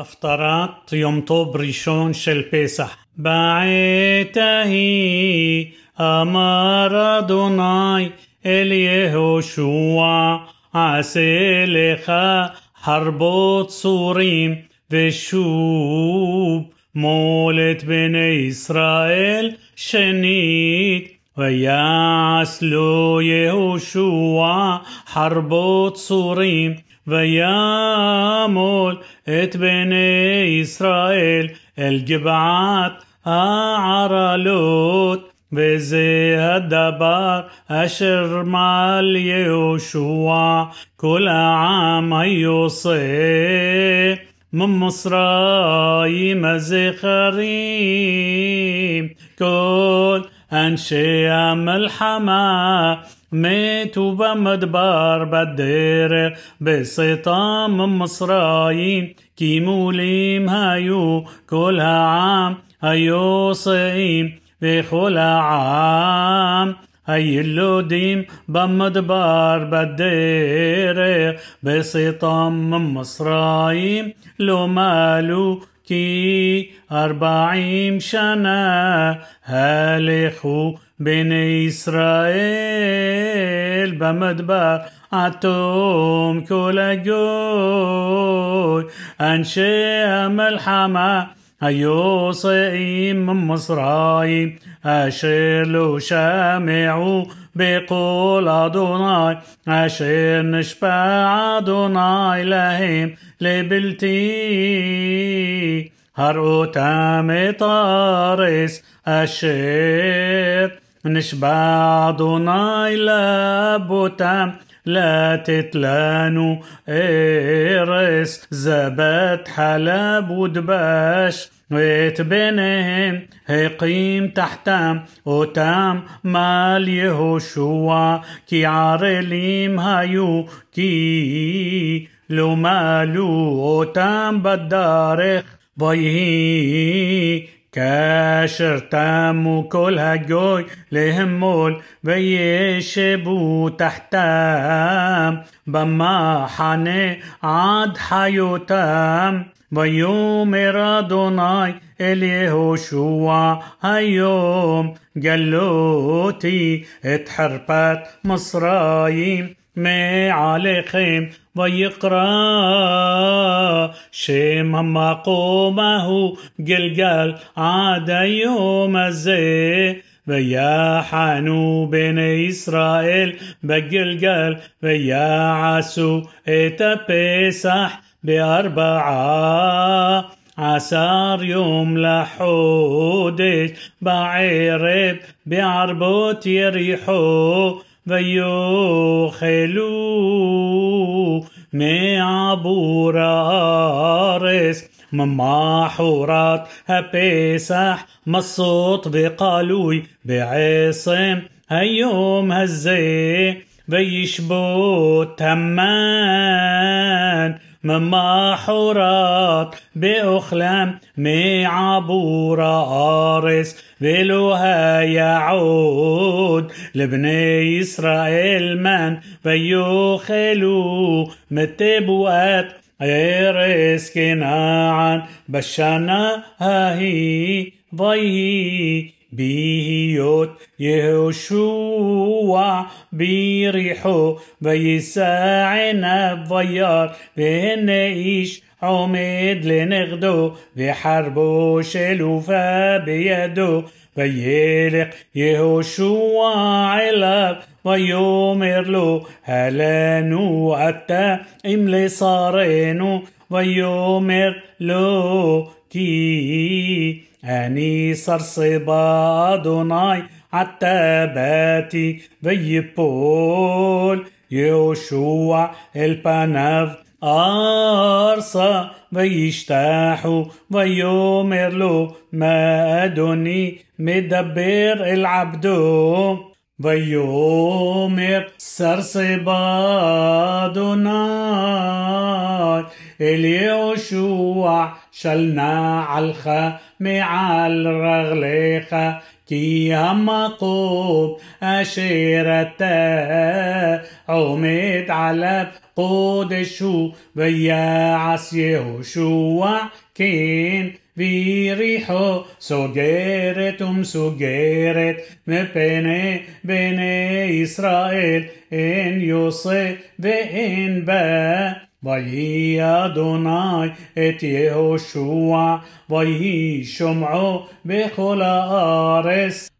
הפטרת יום טוב ראשון של פסח. בעת ההיא אמר אדוני אל יהושע עשה לך חרבות צורים ושוב מולת בני ישראל שנית ויעש לו יהושע חרבות צורים וימול את בני ישראל אל גבעת הערלות וזה הדבר אשר מעל יהושע כל העם היוצא ממצרים הזכרים כל אנשי ميت وبمدبر بالدير بسطام مصرايين. كيموليم هايو كلها عام هايو صيم. بخلع عام هاي اللوديم بمدبر بالدير بسطام مصرايين. لو مالو كي أربعين شنا هالخو בני ישראל במדבר עתום כל הגוי אנשי המלחמה היוצאים ממצרים אשר לא שמעו בקול אדוני אשר נשבע אדוני להם לבלתי הראותם את הארץ אשר נשבע אדוני לאבותם לתת לנו ארץ זבת חלב ודבש ואת בניהם הקים תחתם אותם מל יהושע כי ערלים היו כי לא מלו אותם בדרך ויהי כאשר תמו כל הגוי להמול וישבו תחתם במחנה עד חיותם ויאמר אדוני אל יהושע היום גלותי את חרפת מצרים מעליכם ויקרא שם המקום ההוא גלגל עד היום הזה ויחנו בני ישראל בגלגל ויעשו את הפסח בארבעה עשר יום לחודש בערב בערבות יריחו ויאכלו מעבור הארץ ממחרת הפסח מסות וקלוי בעצם היום הזה مما حورات بأخلام مي عبورة قارس بلوها يعود لبني إسرائيل من بيوخلو متبوات عرس كناعا بشنا هي ضيهي. בהיות יהושע ביריחו ויישא עיניו וירא והנה איש עומד לנגדו וחרבו שלופה בידו וילך יהושע אליו ויאמר לו הלנו אתה אם לשרנו ויאמר לו كي أني صرصبا دوناي حتى باتي بيبول يوشوع البناف ارصا ويشتاحوا ويؤمر له ما أدوني مدبر العبدو ويؤمر صرصبا دوناي اليوشوع יהושע של נעלך מעל רגליך כי המקום אשר אתה עומד עליו قدش הוא ויעש יהושע כן ויריחו סוגרת ומסוגרת מפני בני ישראל אין יוסף ואין בה ויהי אדוני את יהושע ויהי שומעו בכל הארץ